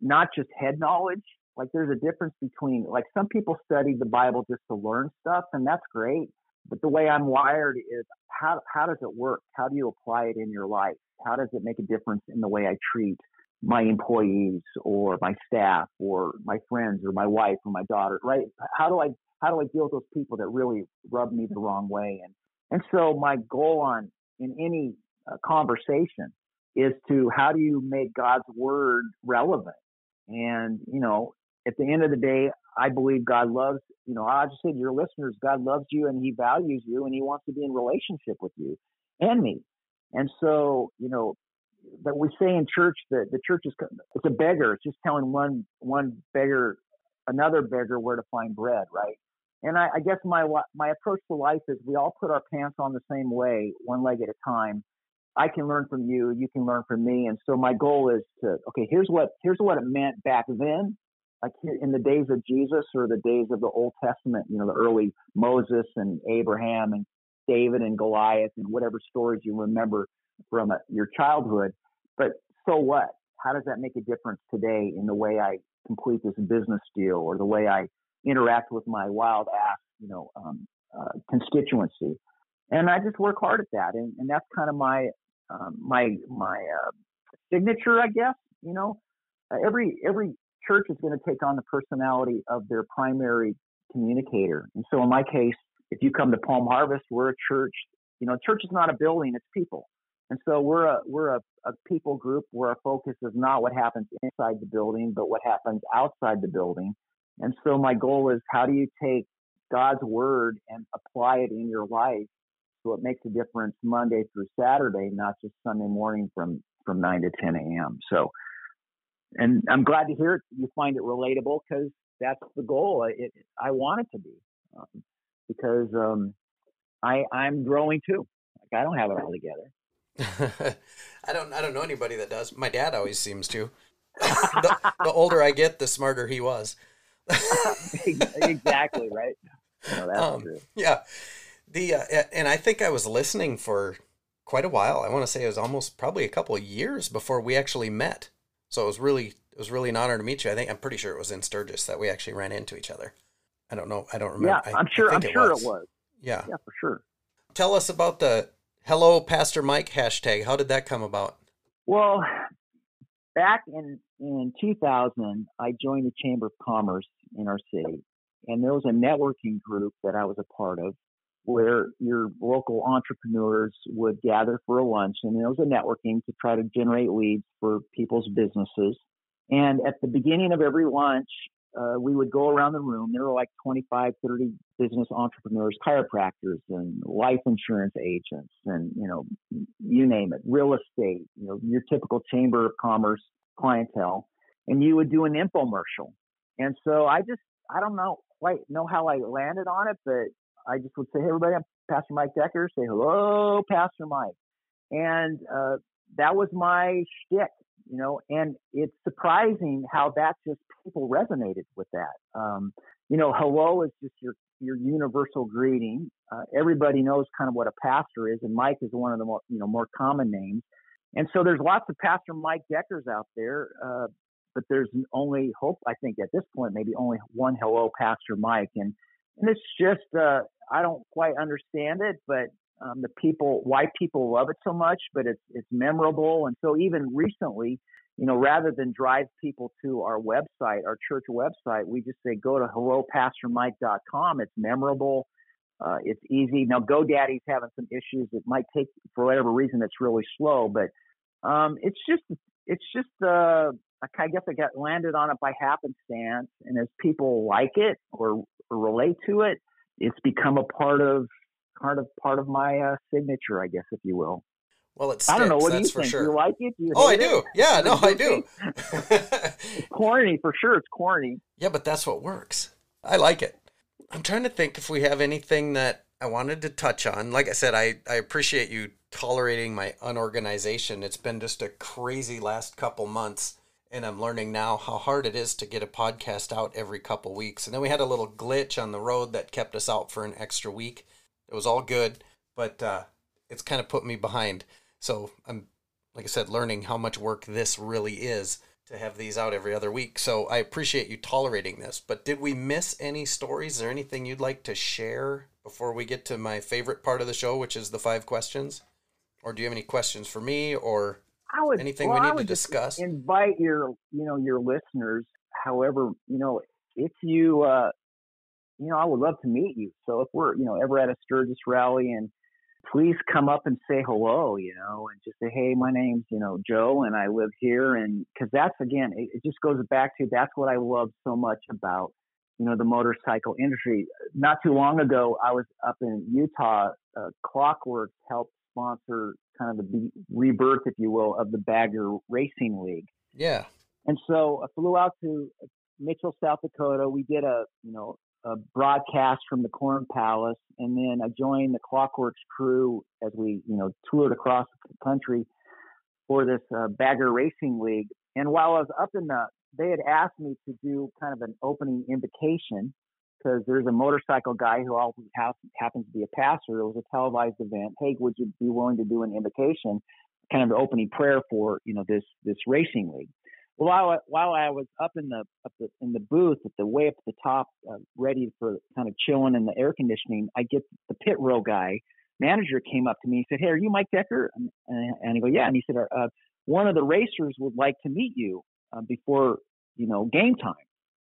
not just head knowledge. Like there's a difference between like some people study the Bible just to learn stuff, and that's great. But the way I'm wired is how, how does it work? How do you apply it in your life? How does it make a difference in the way I treat my employees or my staff or my friends or my wife or my daughter, right? How do I, how do I deal with those people that really rub me the wrong way? And, and so my goal on in any uh, conversation is to how do you make God's word relevant? And, you know, at the end of the day, I believe God loves, you know, I just said your listeners, God loves you and he values you and he wants to be in relationship with you and me. And so, you know, but we say in church that the church is it's a beggar. It's just telling one one beggar another beggar where to find bread, right? And I, I guess my my approach to life is we all put our pants on the same way, one leg at a time. I can learn from you, you can learn from me, and so my goal is to okay. Here's what here's what it meant back then, like in the days of Jesus or the days of the Old Testament, you know, the early Moses and Abraham and David and Goliath and whatever stories you remember from uh, your childhood. But so what? How does that make a difference today in the way I complete this business deal or the way I interact with my wild ass, you know, um, uh, constituency? And I just work hard at that, and, and that's kind of my um, my my uh, signature, I guess. You know, uh, every every church is going to take on the personality of their primary communicator. And so in my case, if you come to Palm Harvest, we're a church. You know, church is not a building; it's people. And so we're a we're a, a people group where our focus is not what happens inside the building, but what happens outside the building. And so my goal is how do you take God's word and apply it in your life so it makes a difference Monday through Saturday, not just Sunday morning from from nine to ten a.m. So and I'm glad to hear it. You find it relatable because that's the goal. It, I want it to be um, because um, I I'm growing too. Like I don't have it all together. [LAUGHS] I don't I don't know anybody that does. My dad always seems to. [LAUGHS] the, the, older I get, the smarter he was. [LAUGHS] exactly right. No, that's um, true. Yeah, the uh, and I think I was listening for quite a while. I want to say it was almost probably a couple of years before we actually met. So it was really it was really an honor to meet you. I think I'm pretty sure it was in Sturgis that we actually ran into each other. I don't know. I don't remember. Yeah, I'm sure. I'm it sure was. it was. Yeah. Yeah, for sure. Tell us about the Hello Pastor Mike hashtag. How did that come about? Well, back in in 2000, I joined the Chamber of Commerce in our city, and there was a networking group that I was a part of, where your local entrepreneurs would gather for a lunch, and there was a networking to try to generate leads for people's businesses. And at the beginning of every lunch, uh, we would go around the room. There were like 25, 30 business entrepreneurs, chiropractors, and life insurance agents, and you know, you name it, real estate, you know, your typical chamber of commerce clientele. And you would do an infomercial. And so I just, I don't know quite know how I landed on it, but I just would say, hey, everybody, I'm Pastor Mike Decker. Say hello, Pastor Mike. And uh, that was my shtick you know, and it's surprising how that just people resonated with that. Um, you know, hello is just your your universal greeting. Uh, everybody knows kind of what a pastor is, and Mike is one of the more you know more common names. And so there's lots of Pastor Mike Deckers out there, uh, but there's only hope I think at this point maybe only one hello Pastor Mike, and and it's just uh, I don't quite understand it, but um, the people, why people love it so much, but it's it's memorable. And so even recently, you know, rather than drive people to our website, our church website, we just say go to hellopastormike.com. It's memorable. Uh, it's easy. Now GoDaddy's having some issues. It might take, for whatever reason, it's really slow, but um, it's just it's just uh, I guess I got landed on it by happenstance, and as people like it or, or relate to it, it's become a part of part of part of my uh, signature, I guess, if you will. Well, it's I don't know. What do you think? Sure. You like it? You oh, I do. It? Yeah, no, I do. it's corny for sure. It's corny. Yeah, but that's what works. I like it. I'm trying to think if we have anything that I wanted to touch on. Like I said, I, I appreciate you tolerating my unorganization. It's been just a crazy last couple months, and I'm learning now how hard it is to get a podcast out every couple weeks. And then we had a little glitch on the road that kept us out for an extra week. It was all good, but uh, it's kind of put me behind. So I'm, like I said, learning how much work this really is to have these out every other week. So I appreciate you tolerating this. But did we miss any stories or anything you'd like to share before we get to my favorite part of the show, which is the five questions? Or do you have any questions for me or would, anything well, we need to discuss? Invite your, you know, your listeners. However, you know, if you uh, you know, I would love to meet you. So if we're, you know, ever at a Sturgis rally and please come up and say hello, you know, and just say, hey, my name's, you know, Joe and I live here. And because that's, again, it, it just goes back to that's what I love so much about, you know, the motorcycle industry. Not too long ago, I was up in Utah. Uh, Klock Werks helped sponsor kind of the rebirth, if you will, of the Bagger Racing League. Yeah. And so I flew out to Mitchell, South Dakota. We did a, you know, a broadcast from the Corn Palace, and then I joined the Klock Werks crew as we, you know, toured across the country for this uh, Bagger Racing League. And while I was up in the, they had asked me to do kind of an opening invocation because there's a motorcycle guy who also happens to be a pastor. It was a televised event. Hey, would you be willing to do an invocation, kind of the opening prayer for you know this this racing league? Well, while I, while I was up in the up the, in the booth at the way up the top, uh, ready for kind of chilling in the air conditioning, I get the pit row guy manager came up to me and said, "Hey, are you Mike Decker?" And, and I go, "Yeah." And he said, uh, "One of the racers would like to meet you uh, before you know game time."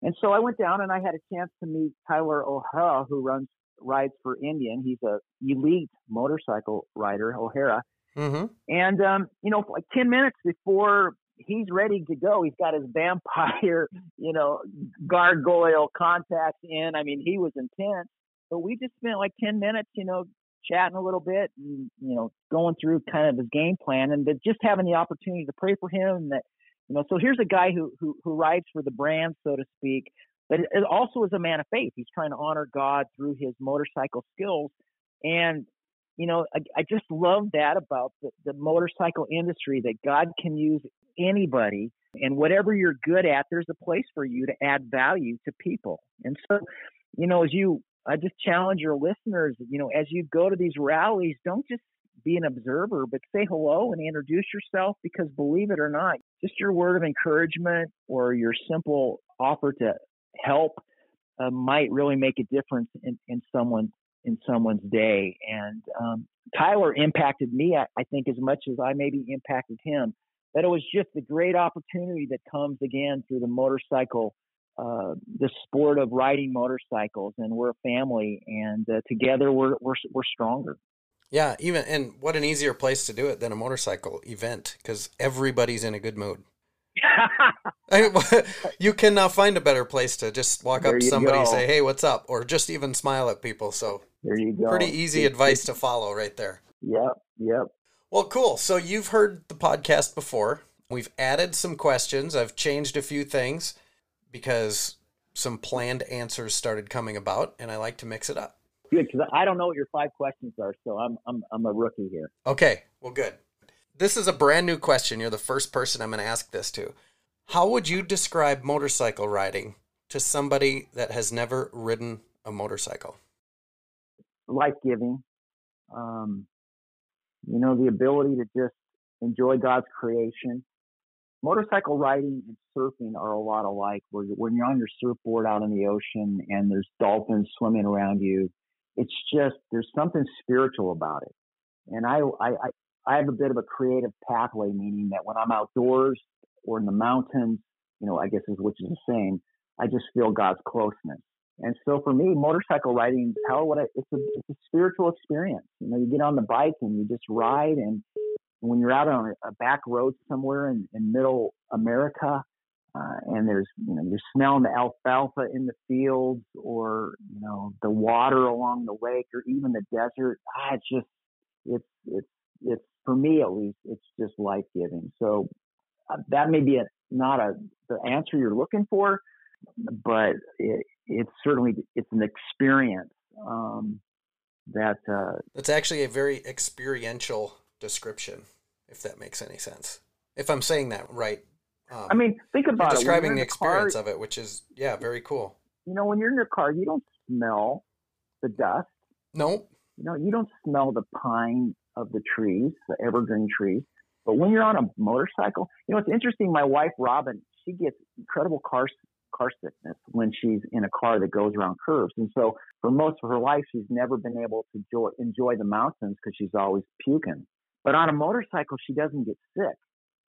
And so I went down and I had a chance to meet Tyler O'Hara, who runs rides for Indian. He's a elite motorcycle rider, O'Hara. Mm-hmm. And um, you know, like ten minutes before he's ready to go. He's got his vampire, [LAUGHS] you know, gargoyle contacts in. I mean, he was intense. But we just spent like 10 minutes, you know, chatting a little bit and, you know, going through kind of his game plan and just having the opportunity to pray for him and that, you know, so here's a guy who, who, who rides for the brand, so to speak, but it also is a man of faith. He's trying to honor God through his motorcycle skills. And, you know, I, I just love that about the, the motorcycle industry that God can use anybody. And whatever you're good at, there's a place for you to add value to people. And so, you know, as you, I just challenge your listeners, you know, as you go to these rallies, don't just be an observer, but say hello and introduce yourself because believe it or not, just your word of encouragement or your simple offer to help uh, might really make a difference in, in someone's in someone's day. And um, Tyler impacted me, I, I, think, as much as I maybe impacted him But it was just a great opportunity that comes again through the motorcycle, uh, the sport of riding motorcycles, and we're a family, and uh, together we're we're we're stronger. Yeah, even and what an easier place to do it than a motorcycle event because everybody's in a good mood. [LAUGHS] [LAUGHS] you cannot find a better place to just walk there up to somebody and say, "Hey, what's up?" or just even smile at people. So there you go. Pretty easy advice to follow right there. Yep, yep. Well, cool. So you've heard the podcast before. We've added some questions. I've changed a few things because some planned answers started coming about, and I like to mix it up. Good, because I don't know what your five questions are, so I'm I'm I'm a rookie here. Okay, well, good. This is a brand new question. You're the first person I'm going to ask this to. How would you describe motorcycle riding to somebody that has never ridden a motorcycle? Life giving. Um, you know, the ability to just enjoy God's creation. Motorcycle riding and surfing are a lot alike. Where when you're on your surfboard out in the ocean and there's dolphins swimming around you, it's just there's something spiritual about it. And I, I, I have a bit of a creative pathway, meaning that when I'm outdoors or in the mountains, you know, I guess is which is the same. I just feel God's closeness. And so for me, motorcycle riding, hell, what I, it's a it's a spiritual experience. You know, you get on the bike and you just ride, and when you're out on a back road somewhere in, in middle America, uh, and there's you know you're smelling the alfalfa in the fields, or you know the water along the lake, or even the desert. Ah, it's just it's it's it's for me at least, it's just life giving. So uh, that may be a, not a the answer you're looking for, but it, it's certainly it's an experience um, that. Uh, That's actually a very experiential description, if that makes any sense. If I'm saying that right. Um, I mean, think about describing the experience car, of it, which is yeah, very cool. You know, when you're in your car, you don't smell the dust. No. You know, you don't smell the pine of the trees, the evergreen trees. But when you're on a motorcycle, you know, it's interesting. My wife, Robin, she gets incredible car, car sickness when she's in a car that goes around curves. And so for most of her life, she's never been able to enjoy, enjoy the mountains because she's always puking. But on a motorcycle, she doesn't get sick.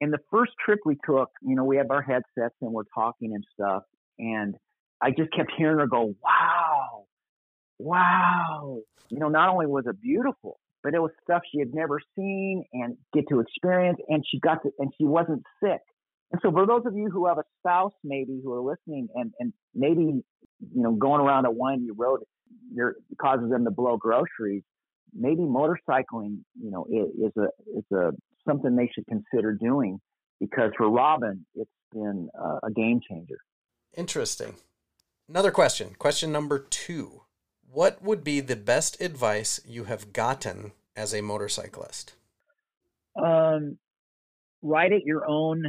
And the first trip we took, you know, we have our headsets and we're talking and stuff. And I just kept [LAUGHS] hearing her go, wow, wow. You know, not only was it beautiful, but it was stuff she had never seen and get to experience. And she got to, and she wasn't sick. And so for those of you who have a spouse maybe who are listening and, and maybe, you know, going around a windy road there causes them to blow groceries, maybe motorcycling, you know, is a, is a, something they should consider doing because for Robin, it's been a, a game changer. Interesting. Another question, question number two. What would be the best advice you have gotten as a motorcyclist? Um, ride at your own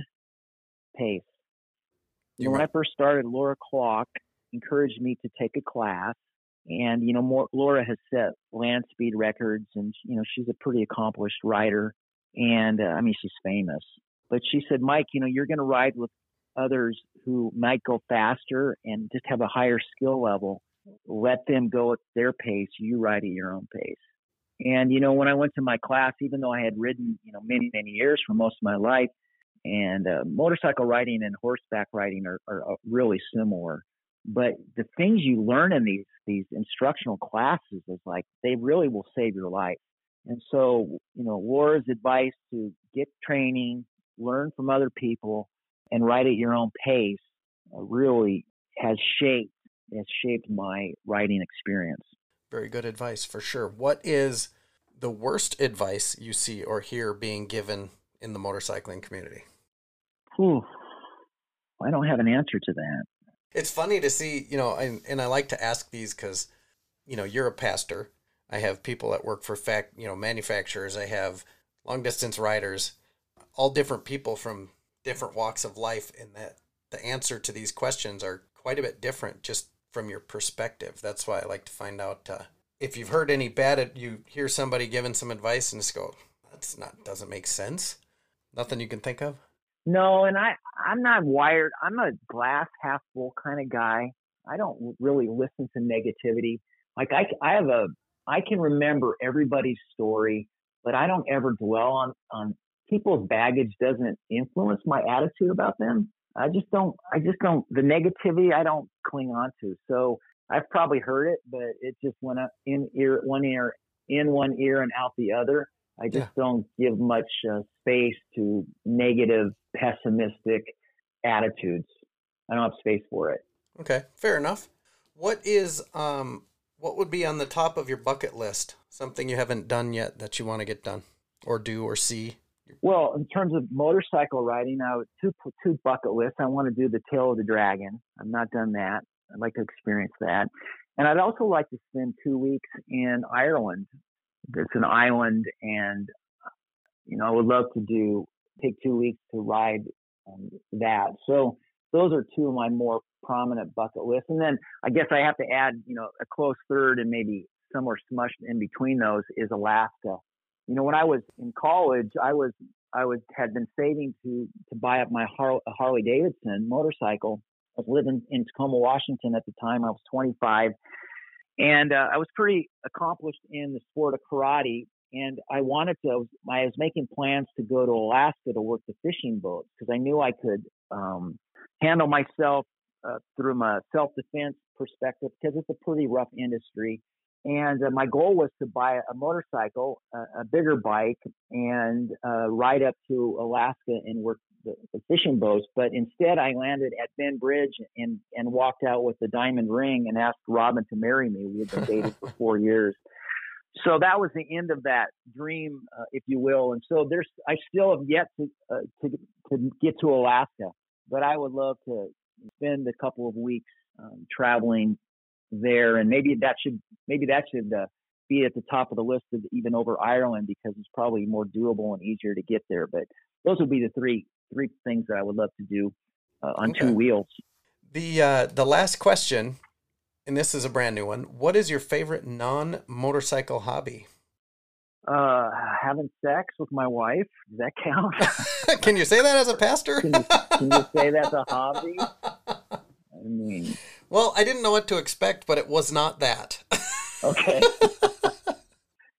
pace. You know, when I first started, Laura Klock encouraged me to take a class, and you know, more, Laura has set land speed records, and you know, she's a pretty accomplished rider, and uh, I mean, she's famous. But she said, Mike, you know, you're going to ride with others who might go faster and just have a higher skill level let them go at their pace. You ride at your own pace. And, you know, when I went to my class, even though I had ridden, you know, many, many years for most of my life, and uh, motorcycle riding and horseback riding are, are, really similar. But the things you learn in these these instructional classes is like they really will save your life. And so, you know, Laura's advice to get training, learn from other people, and write at your own pace uh, really has shaped has shaped my writing experience. Very good advice for sure. What is the worst advice you see or hear being given in the motorcycling community? Whew. I don't have an answer to that. It's funny to see, you know, and, and I like to ask these because, you know, you're a pastor. I have people that work for fact, you know, manufacturers. I have long distance riders, all different people from different walks of life, and that the answer to these questions are quite a bit different just from your perspective. That's why I like to find out uh, if you've heard any bad. You hear somebody giving some advice and just go, "That's not doesn't make sense." Nothing you can think of. No, and I I'm not wired. I'm a glass half full kind of guy. I don't really listen to negativity. Like I I have a I can remember everybody's story, but I don't ever dwell on on people's baggage doesn't influence my attitude about them. I just don't, I just don't, the negativity I don't cling on to. So I've probably heard it, but it just went up in ear, one ear, in one ear and out the other. I just yeah. don't give much uh, space to negative, pessimistic attitudes. I don't have space for it. Okay, fair enough. What is um what would be on the top of your bucket list? Something you haven't done yet that you want to get done or do or see? Well, in terms of motorcycle riding, I would two two bucket lists. I want to do the Tail of the Dragon. I've not done that. I'd like to experience that, and I'd also like to spend two weeks in Ireland. It's an island, and you know I would love to do take two weeks to ride um, that. So those are two of my more prominent bucket lists. And then I guess I have to add, you know, a close third and maybe somewhere smushed in between those is Alaska. You know, when I was in college, I was I was had been saving to to buy up my Har- Harley Davidson motorcycle. I was living in Tacoma, Washington at the time. I was 25, and uh, I was pretty accomplished in the sport of karate. And I wanted to. I was, making plans to go to Alaska to work the fishing boats because I knew I could um, handle myself uh, through my self defense perspective because it's a pretty rough industry. And uh, my goal was to buy a motorcycle, uh, a bigger bike, and uh, ride up to Alaska and work the, the, fishing boats. But instead, I landed at Bend Bridge and, and walked out with the diamond ring and asked Robin to marry me. We had been dating for four years. So that was the end of that dream, uh, if you will. And so there's, I still have yet to, uh, to, to get to Alaska but I would love to spend a couple of weeks um, traveling there, and maybe that should maybe that should uh, be at the top of the list of even over Ireland because it's probably more doable and easier to get there. But those would be the three three things that I would love to do uh, on okay. two wheels. The uh, the last question, and this is a brand new one. What is your favorite non motorcycle hobby? Uh, having sex with my wife. Does that count? [LAUGHS] can you say that as a pastor? can, you, can, you, say that's a hobby? [LAUGHS] I mean, well, I didn't know what to expect, but it was not that. [LAUGHS] okay.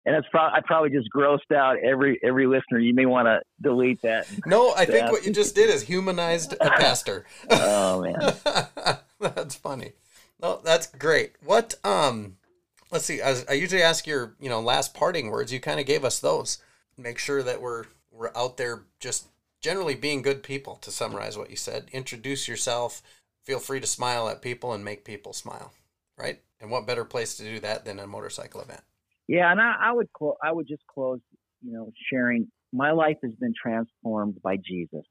and it's probably I probably just grossed out every every listener. You may want to delete that. No, I think what you just did is humanized a pastor. oh man, that's funny. No, that's great. What um let's see. I, I usually ask your, you know, last parting words. You kind of gave us those. Make sure that we're we're out there just generally being good people. To summarize what you said, introduce yourself. Feel free to smile at people and make people smile. Right. And what better place to do that than a motorcycle event? Yeah, and I, I would clo- I would just close, you know, sharing my life has been transformed by Jesus.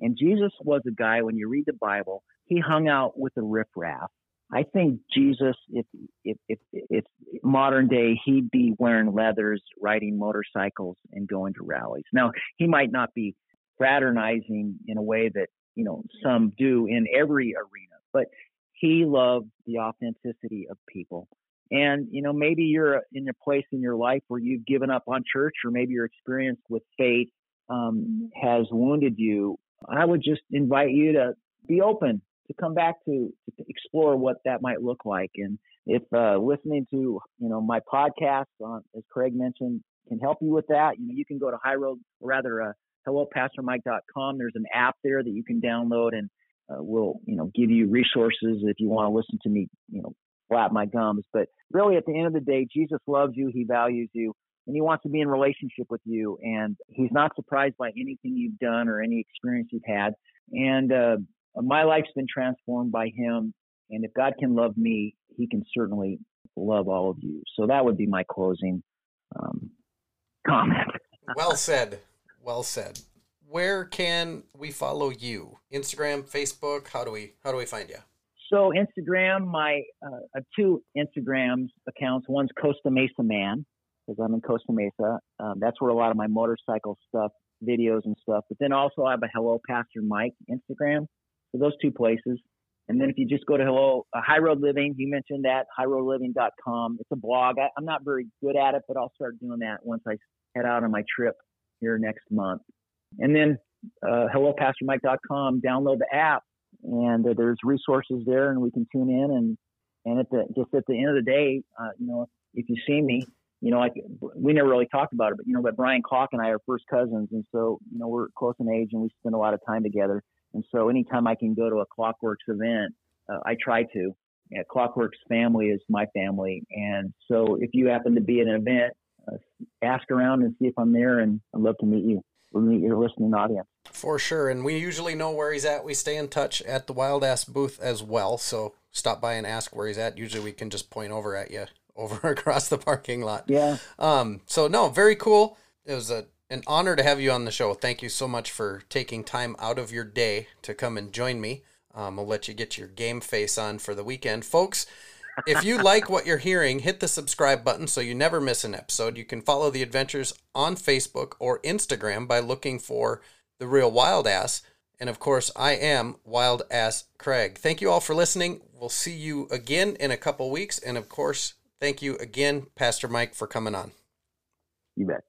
And Jesus was a guy, when you read the Bible, he hung out with the riffraff. I think Jesus, if if if modern day, he'd be wearing leathers, riding motorcycles, and going to rallies. Now, he might not be fraternizing in a way that you know some do in every arena, but he loved the authenticity of people. And you know, maybe you're in a place in your life where you've given up on church, or maybe your experience with faith um, has wounded you. I would just invite you to be open to come back to, to explore what that might look like. And if uh, listening to you know my podcast, on, as Craig mentioned, can help you with that, you know you can go to High Road, or rather, uh, hellopastormike.com. There's an app there that you can download, and uh, will you know give you resources if you want to listen to me, you know, flap my gums. But really, at the end of the day, Jesus loves you. He values you. And he wants to be in relationship with you, and he's not surprised by anything you've done or any experience you've had. And uh, my life's been transformed by him. And if God can love me, he can certainly love all of you. So that would be my closing um, comment. [LAUGHS] well said. Well said. Where can we follow you? Instagram, Facebook? How do we how do we find you? So Instagram, my uh, two Instagrams accounts. One's Costa Mesa Man because I'm in Costa Mesa. Um, that's where a lot of my motorcycle stuff, videos and stuff. But then also I have a Hello Pastor Mike Instagram. So those two places. And then if you just go to Hello uh, High Road Living, you mentioned that highroadliving.com. It's a blog. I, am not very good at it, but I'll start doing that once I head out on my trip here next month. And then uh, hellopastormike.com. Download the app, and uh, there's resources there, and we can tune in. And and at the just at the end of the day, uh, you know, if you see me, you know, like we never really talked about it, but you know, but Brian Klock and I are first cousins, and so you know we're close in age and we spend a lot of time together. And so anytime I can go to a Klock Werks event, uh, I try to. Yeah, Klock Werks family is my family, and so if you happen to be at an event, uh, ask around and see if I'm there, and I'd love to meet you. We'll meet your listening audience. For sure, and we usually know where he's at. We stay in touch at the Wild Ass booth as well, so stop by and ask where he's at. Usually, we can just point over at you [LAUGHS] over across the parking lot. Yeah. Um. So no, very cool. It was a an honor to have you on the show. Thank you so much for taking time out of your day to come and join me. Um, I'll let you get your game face on for the weekend, folks. If you like what you're hearing, hit the subscribe button so you never miss an episode. You can follow the adventures on Facebook or Instagram by looking for the real Wild Ass. And of course, I am Wild Ass Craig. Thank you all for listening. We'll see you again in a couple weeks. And of course, thank you again, Pastor Mike, for coming on. You bet.